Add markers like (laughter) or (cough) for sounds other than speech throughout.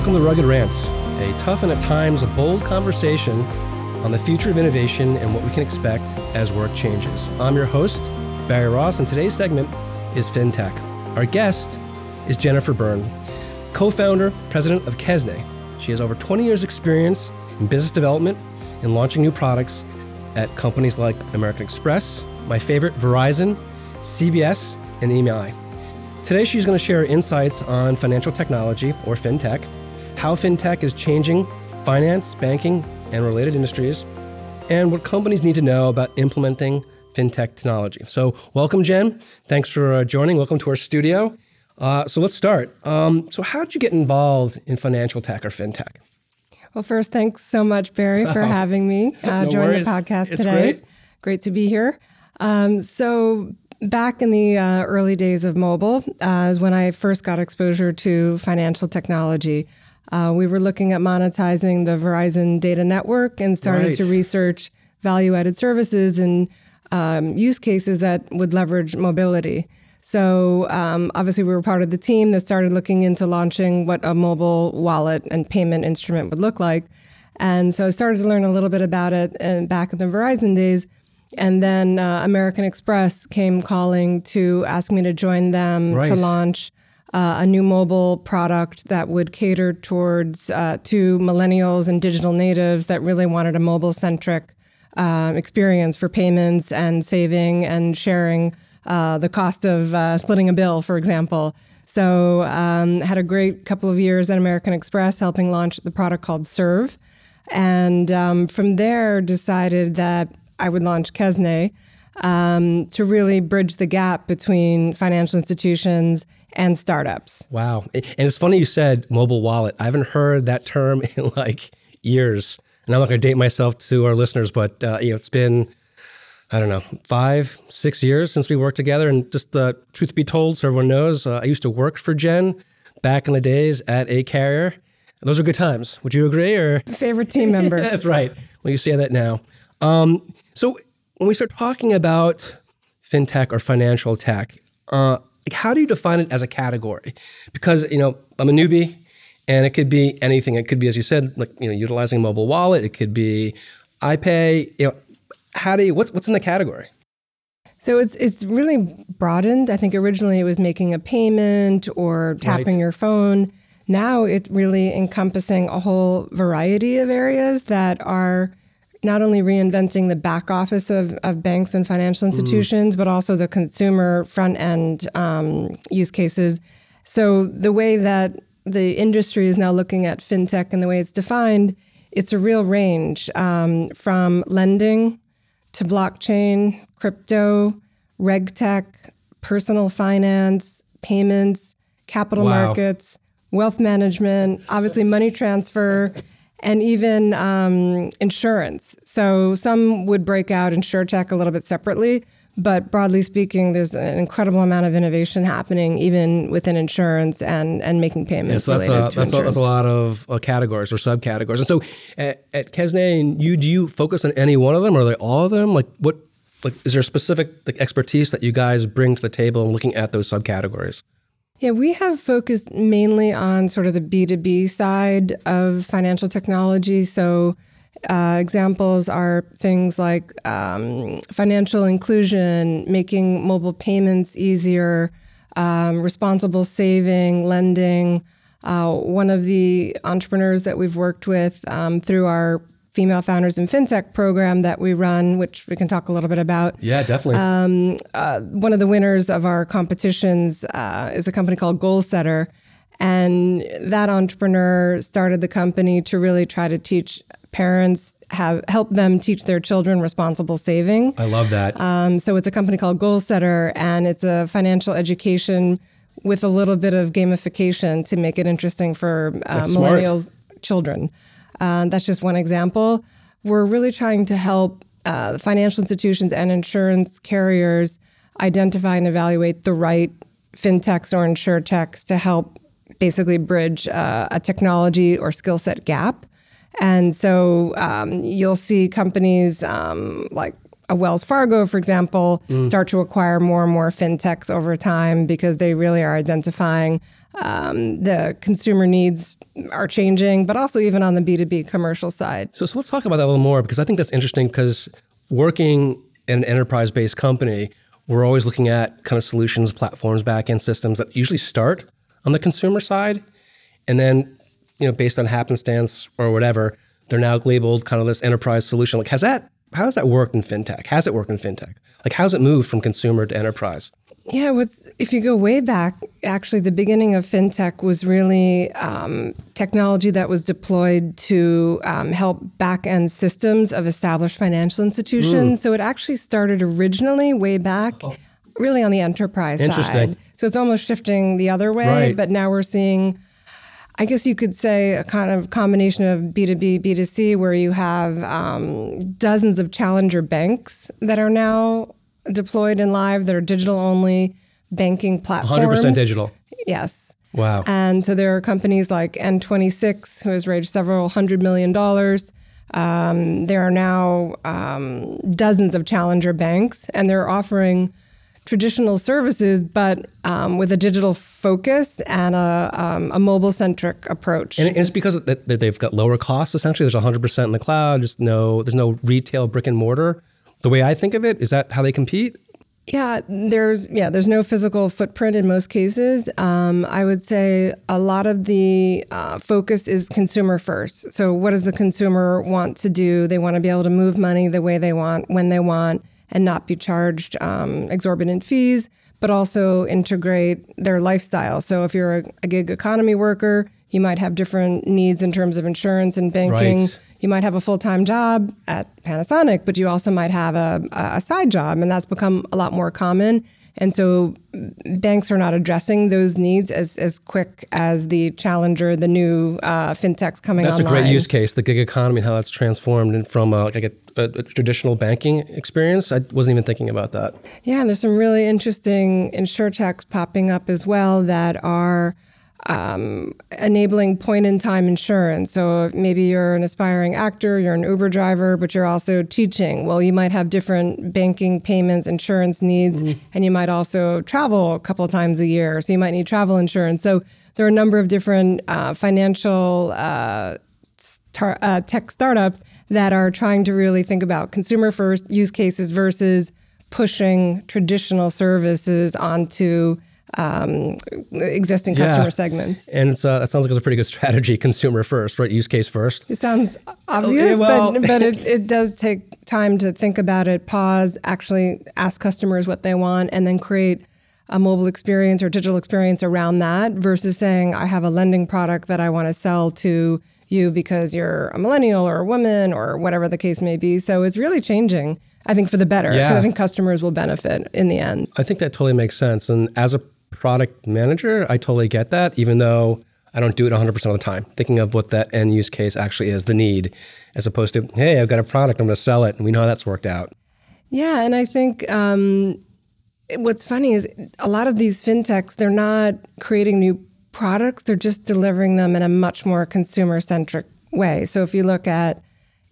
Welcome to Rugged Rants, a tough and at times a bold conversation on the future of innovation and what we can expect as work changes. I'm your host, Barry Ross, and today's segment is FinTech. Our guest is Jennifer Byrne, co founder, president of Quesnay. She has over 20 years' experience in business development and launching new products at companies like American Express, my favorite, Verizon, CBS, and EMI. Today, she's going to share insights on financial technology, or fintech, how fintech is changing finance, banking, and related industries, and what companies need to know about implementing fintech technology. So, welcome, Jen. Thanks for uh, joining. Welcome to our studio. Uh, so, let's start. Um, so, how did you get involved in financial tech or fintech? Well, first, thanks so much, Barry, for (laughs) having me uh, no join worries. the podcast It's today. great. Great to be here. Um, so, back in the uh, early days of mobile uh, is when I first got exposure to financial technology. Uh, we were looking at monetizing the Verizon data network and started Right. to research value added services and um, use cases that would leverage mobility. So, um, obviously, we were part of the team that started looking into launching what a mobile wallet and payment instrument would look like. And so I started to learn a little bit about it and back in the Verizon days. And then uh, American Express came calling to ask me to join them Right. to launch uh, a new mobile product that would cater towards uh, to millennials and digital natives that really wanted a mobile centric um, experience for payments and saving and sharing uh, the cost of uh, splitting a bill, for example. So um, had a great couple of years at American Express helping launch the product called Serve, and um, from there decided that I would launch Quesnay um, to really bridge the gap between financial institutions and startups. Wow. And it's funny you said mobile wallet. I haven't heard that term (laughs) in like years. And I'm not going to date myself to our listeners, but uh, you know, it's been, I don't know, five, six years since we worked together. And just uh, truth be told, so everyone knows, uh, I used to work for Jen back in the days at a carrier. Those are good times. Would you agree? Or Favorite team (laughs) member. that's right. Well, you say that now. Um, so when we start talking about fintech or financial tech, uh, like, how do you define it as a category? Because you know I'm a newbie, and it could be anything. It could be, as you said, like you know, utilizing a mobile wallet. It could be iPay. You know, how do you? What's what's in the category? So it's it's really broadened. I think originally it was making a payment or tapping Right. your phone. Now it's really encompassing a whole variety of areas that are not only reinventing the back office of, of banks and financial institutions, but also the consumer front end um, use cases. So the way that the industry is now looking at fintech and the way it's defined, it's a real range um, from lending to blockchain, crypto, regtech, personal finance, payments, capital Wow. markets, wealth management, obviously money transfer, and even um, insurance. So some would break out InsureTech a little bit separately, but broadly speaking, there's an incredible amount of innovation happening even within insurance and, and making payments so that's related a, to that's a, that's a lot of uh, categories or subcategories. And so at, at Quesnay, you do you focus on any one of them, or are they all of them? Like what? Like is there a specific like expertise that you guys bring to the table in looking at those subcategories? Yeah, we have focused mainly on sort of the B2B side of financial technology. So, uh, examples are things like um, financial inclusion, making mobile payments easier, um, responsible saving, lending. Uh, one of the entrepreneurs that we've worked with um, through our Female Founders in FinTech program that we run, which we can talk a little bit about, Yeah, definitely. uh, one of the winners of our competitions uh, is a company called Goalsetter. And that entrepreneur started the company to really try to teach parents, have help them teach their children responsible saving. I love that. Um, so it's a company called Goalsetter, and it's a financial education with a little bit of gamification to make it interesting for uh, millennials children. Uh, that's just one example. We're really trying to help uh, financial institutions and insurance carriers identify and evaluate the right fintechs or insurtechs to help basically bridge uh, a technology or skill set gap. And so um, you'll see companies um, like a Wells Fargo, for example, Mm. start to acquire more and more fintechs over time because they really are identifying um, the consumer needs are changing, but also even on the B2B commercial side. So, so let's talk about that a little more because I think that's interesting because working in an enterprise based company, we're always looking at kind of solutions, platforms, backend systems that usually start on the consumer side. And then, you know, based on happenstance or whatever, they're now labeled kind of this enterprise solution. Like, has that, how has that worked in fintech? Has it worked in fintech? Like, how's it moved from consumer to enterprise? Yeah, what's if you go way back, actually, the beginning of fintech was really um, technology that was deployed to um, help back end systems of established financial institutions. So it actually started originally way back, really on the enterprise Interesting. side. So it's almost shifting the other way, Right. but now we're seeing. I guess you could say a kind of combination of B2B, B2C, where you have um, dozens of challenger banks that are now deployed and live that are digital only banking platforms. 100% digital. Yes. Wow. And so there are companies like N26, who has raised several hundred million dollars. Um, there are now um, dozens of challenger banks, and they're offering traditional services, but um, with a digital focus and a, um, a mobile centric approach. And it's because that that they've got lower costs. Essentially, there's 100% in the cloud. Just no, there's no retail brick and mortar. The way I think of it, is that how they compete? Yeah, there's yeah, there's no physical footprint in most cases. Um, I would say a lot of the uh, focus is consumer first. So, what does the consumer want to do? They want to be able to move money the way they want, when they want, and not be charged um, exorbitant fees. But also integrate their lifestyle. So, if you're a, a gig economy worker, you might have different needs in terms of insurance and banking. Right. You might have a full time job at Panasonic, but you also might have a, a side job, and that's become a lot more common. And so banks are not addressing those needs as, as quick as the challenger, the new uh, fintechs coming That's online. a great use case, the gig economy, and how that's transformed and from a, like a, a, a traditional banking experience. I wasn't even thinking about that. Yeah, and there's some really interesting insurtechs popping up as well that are um, enabling point in time insurance. So maybe you're an aspiring actor, you're an Uber driver, but you're also teaching. Well, you might have different banking, payments, insurance needs, and you might also travel a couple times a year. So you might need travel insurance. So there are a number of different uh, financial. Uh, tar- uh, tech startups that are trying to really think about consumer first use cases versus pushing traditional services onto um, existing Yeah. customer segments. And uh, that sounds like it's a pretty good strategy, consumer first, right? Use case first. It sounds obvious, well- but, but it, (laughs) it does take time to think about it, pause, actually ask customers what they want, and then create a mobile experience or digital experience around that versus saying, I have a lending product that I want to sell to you because you're a millennial or a woman or whatever the case may be. So it's really changing, I think, for the better. Yeah. I think customers will benefit in the end. I think that totally makes sense. And as a product manager, I totally get that, even though I don't do it 100% of the time. Thinking of what that end use case actually is, the need, as opposed to, hey, I've got a product, I'm going to sell it. And we know how that's worked out. Yeah, and I think um, what's funny is a lot of these fintechs, they're not creating new products, they're just delivering them in a much more consumer centric way. So if you look at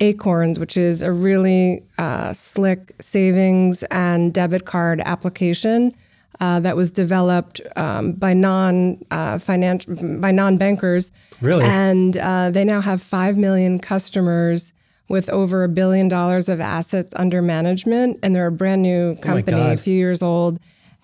Acorns, which is a really uh, slick savings and debit card application uh, that was developed um, by non uh, financial by non bankers. Really? and uh, they now have five million customers with over a billion dollars of assets under management, and they're a brand new company, a few years old.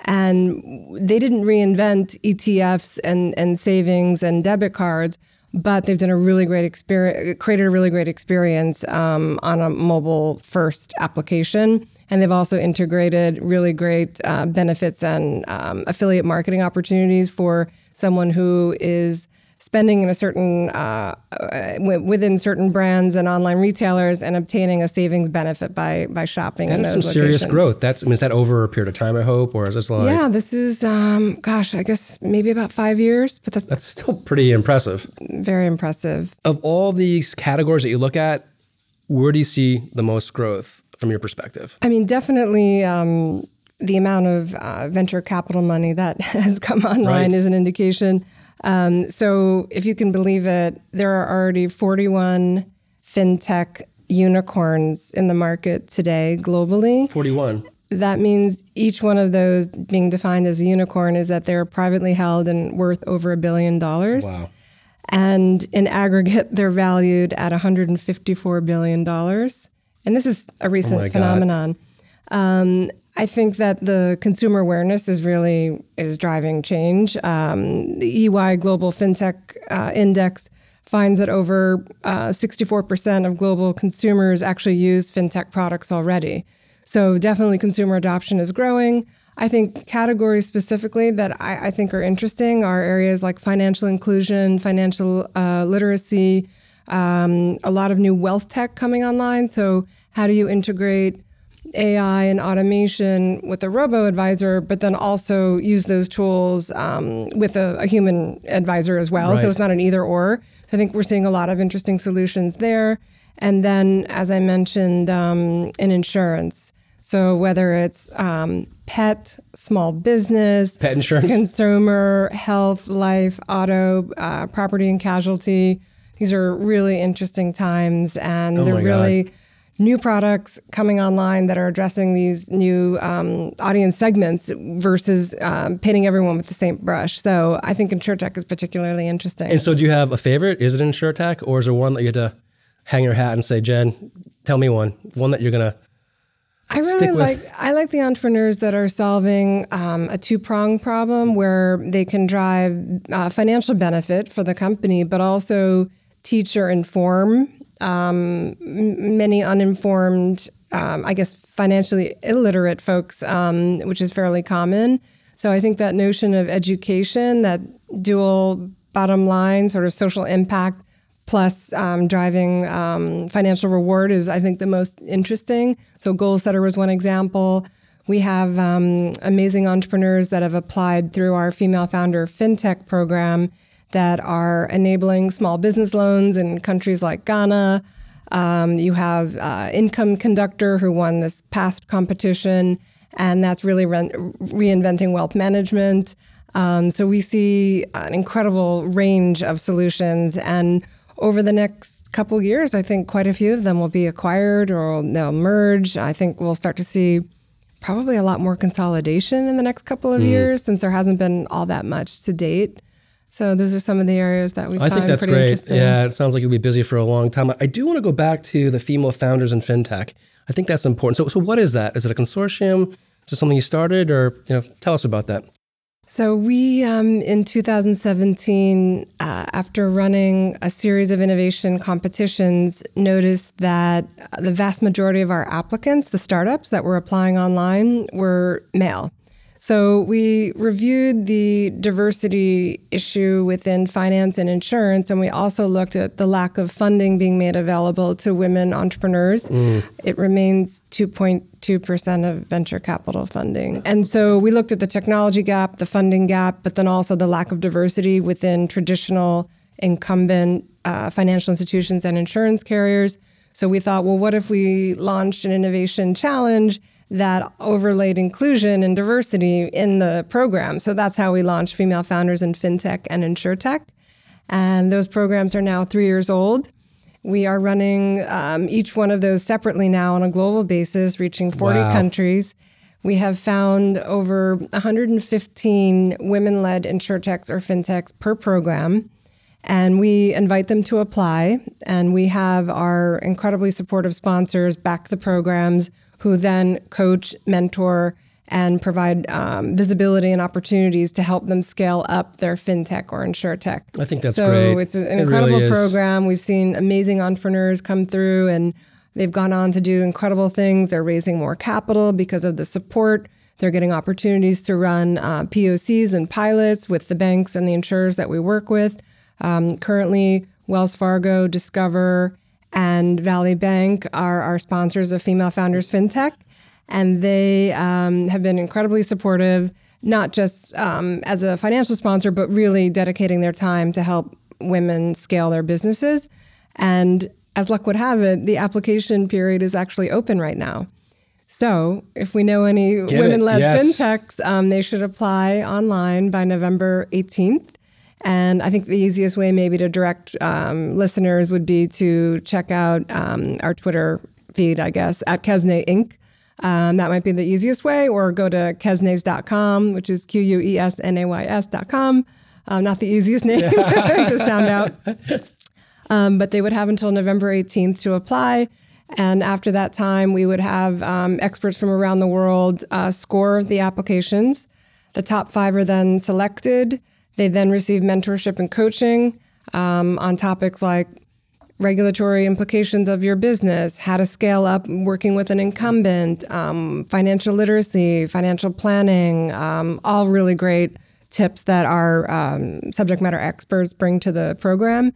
And they didn't reinvent ETFs and, and savings and debit cards, but they've done a really great experience, created a really great experience um, on a mobile first application. And they've also integrated really great uh, benefits and um, affiliate marketing opportunities for someone who is spending in a certain uh, uh, within certain brands and online retailers and obtaining a savings benefit by by shopping That is those some serious locations. growth. That's, I mean, is that over a period of time, I hope? Or is this like, Yeah, this is, um, gosh, I guess maybe about five years, but that's that's still pretty impressive. very impressive. Of all these categories that you look at, where do you see the most growth from your perspective? I mean, definitely um, the amount of uh, venture capital money that (laughs) has come online Right. is an indication. Um, so, if you can believe it, there are already 41 fintech unicorns in the market today globally. 41. That means each one of those being defined as a unicorn is that they're privately held and worth over a billion dollars. Wow. And in aggregate, they're valued at $154 billion. And this is a recent Oh phenomenon. Um, I think that the consumer awareness is really is driving change. Um, the EY Global FinTech uh, Index finds that over uh, 64% of global consumers actually use fintech products already. So definitely consumer adoption is growing. I think categories specifically that I, I think are interesting are areas like financial inclusion, financial uh, literacy, um, a lot of new wealth tech coming online. So how do you integrate AI and automation with a robo advisor, but then also use those tools um, with a, a human advisor as well. Right. So it's not an either or. So I think we're seeing a lot of interesting solutions there. And then, as I mentioned, um, in insurance. So whether it's um, pet, small business, Pet insurance? consumer, health, life, auto, uh, property and casualty, these are really interesting times, and Oh they're really God. New products coming online that are addressing these new um, audience segments versus um, painting everyone with the same brush. So I think InsureTech is particularly interesting. And so, do you have a favorite? Is it InsureTech, or is there one that you had to hang your hat and say, Jen, tell me one, one that you're gonna? I really stick with- like I like the entrepreneurs that are solving um, a two prong problem where they can drive uh, financial benefit for the company, but also teach or inform um, many uninformed, um, I guess, financially illiterate folks, um, which is fairly common. So I think that notion of education, that dual bottom line, sort of social impact plus um, driving um, financial reward is, I think, the most interesting. So, Goalsetter was one example. We have um, amazing entrepreneurs that have applied through our Female Founder FinTech program that are enabling small business loans in countries like Ghana. Um, you have uh, Income Conductor, who won this past competition, and that's really re- reinventing wealth management. Um, so we see an incredible range of solutions, and over the next couple of years, I think quite a few of them will be acquired or they'll merge. I think we'll start to see probably a lot more consolidation in the next couple of years, since there hasn't been all that much to date. So those are some of the areas that we I think that's great. Yeah, it sounds like you'll be busy for a long time. I do want to go back to the female founders in fintech. I think that's important. So, so what is that? Is it a consortium? Is it something you started, or you know, tell us about that? So we, um, in 2017, uh, after running a series of innovation competitions, noticed that the vast majority of our applicants, the startups that were applying online, were male. So we reviewed the diversity issue within finance and insurance, and we also looked at the lack of funding being made available to women entrepreneurs. It remains 2.2% of venture capital funding. And so we looked at the technology gap, the funding gap, but then also the lack of diversity within traditional incumbent uh, financial institutions and insurance carriers. So we thought, well, what if we launched an innovation challenge that overlaid inclusion and diversity in the program? So that's how we launched Female Founders in FinTech and InsurTech. And those programs are now three years old. We are running um, each one of those separately now on a global basis, reaching 40 Wow. countries. We have found over 115 women led insurtechs or fintechs per program. And we invite them to apply. And we have our incredibly supportive sponsors back the programs who then coach, mentor, and provide um, visibility and opportunities to help them scale up their fintech or insurtech. I think that's so great. it's an It really incredible is. program. We've seen amazing entrepreneurs come through and they've gone on to do incredible things. They're raising more capital because of the support. They're getting opportunities to run uh, POCs and pilots with the banks and the insurers that we work with. Um, currently, Wells Fargo, Discover, and Valley Bank are our sponsors of Female Founders FinTech. And they um, have been incredibly supportive, not just um, as a financial sponsor, but really dedicating their time to help women scale their businesses. And as luck would have it, the application period is actually open right now. So if we know any women led Yes. fintechs, um, they should apply online by November 18th. And I think the easiest way, maybe, to direct um, listeners would be to check out um, our Twitter feed, I guess, at Quesnay Inc. Um, that might be the easiest way, or go to quesnays.com, which is Q U E S N A Y S.com. Um, not the easiest name (laughs) to sound out. Um, but they would have until November 18th to apply. And after that time, we would have um, experts from around the world uh, score the applications. The top five are then selected. They then receive mentorship and coaching um, on topics like regulatory implications of your business, how to scale up working with an incumbent, um, financial literacy, financial planning, um, all really great tips that our um, subject matter experts bring to the program.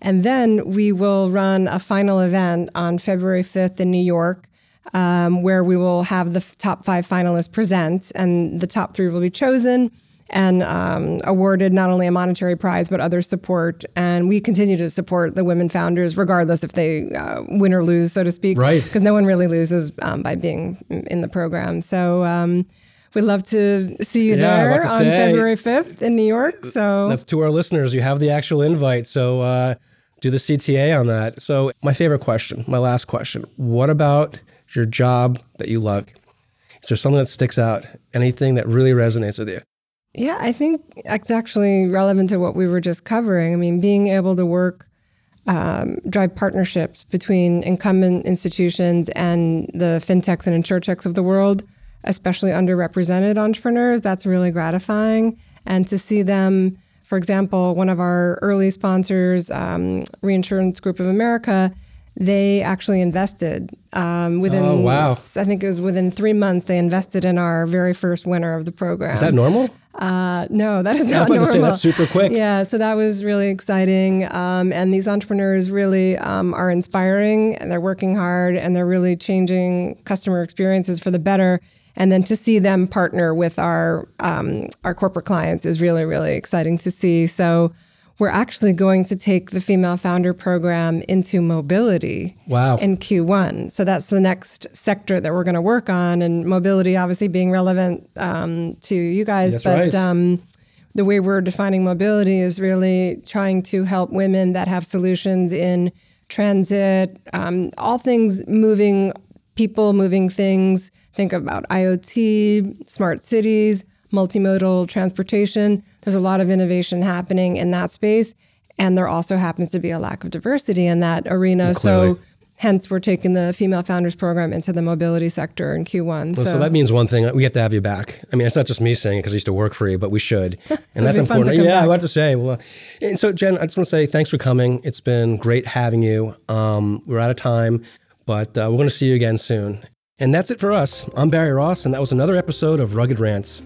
And then we will run a final event on February 5th in New York. Um, where we will have the top five finalists present, and the top three will be chosen and um, awarded not only a monetary prize but other support. And we continue to support the women founders, regardless if they uh, win or lose, so to speak. Right. Because no one really loses um, by being in the program. So um, we'd love to see you Yeah, there on say. February 5th in New York. So That's to our listeners. You have the actual invite. So uh, do the CTA on that. So, my favorite question, my last question what about your job that you love? Is there something that sticks out? Anything that really resonates with you? Yeah, I think it's actually relevant to what we were just covering. I mean, being able to work, um, drive partnerships between incumbent institutions and the fintechs and insurtechs of the world, especially underrepresented entrepreneurs, that's really gratifying. And to see them, for example, one of our early sponsors, um, Reinsurance Group of America, they actually invested um, within, Oh, wow. I think it was within three months, they invested in our very first winner of the program. Is that normal? Uh, no, that is not to say normal. that's super quick. Yeah, so that was really exciting. Um, and these entrepreneurs really um, are inspiring and they're working hard and they're really changing customer experiences for the better. And then to see them partner with our um, our corporate clients is really, really exciting to see. So we're actually going to take the female founder program into mobility Wow. in Q1. So that's the next sector that we're going to work on, and mobility obviously being relevant um, to you guys. That's but right. um, the way we're defining mobility is really trying to help women that have solutions in transit, um, all things moving people, moving things. Think about IoT, smart cities, multimodal transportation. There's a lot of innovation happening in that space. And there also happens to be a lack of diversity in that arena. Clearly. So, hence, we're taking the Female Founders Program into the mobility sector in Q1. Well, so, that means one thing: we have to have you back. I mean, it's not just me saying it because I used to work for you, but we should, (laughs) and that's be fun to important. Yeah, I back. want to say. Well, uh, and so Jen, I just want to say thanks for coming. It's been great having you. Um, we're out of time, but uh, we're going to see you again soon. And that's it for us. I'm Barry Ross, and that was another episode of Rugged Rants.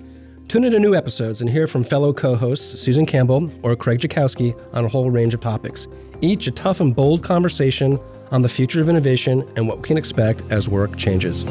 Tune into new episodes and hear from fellow co-hosts Susan Campbell or Craig Jakowski on a whole range of topics. Each a tough and bold conversation on the future of innovation and what we can expect as work changes.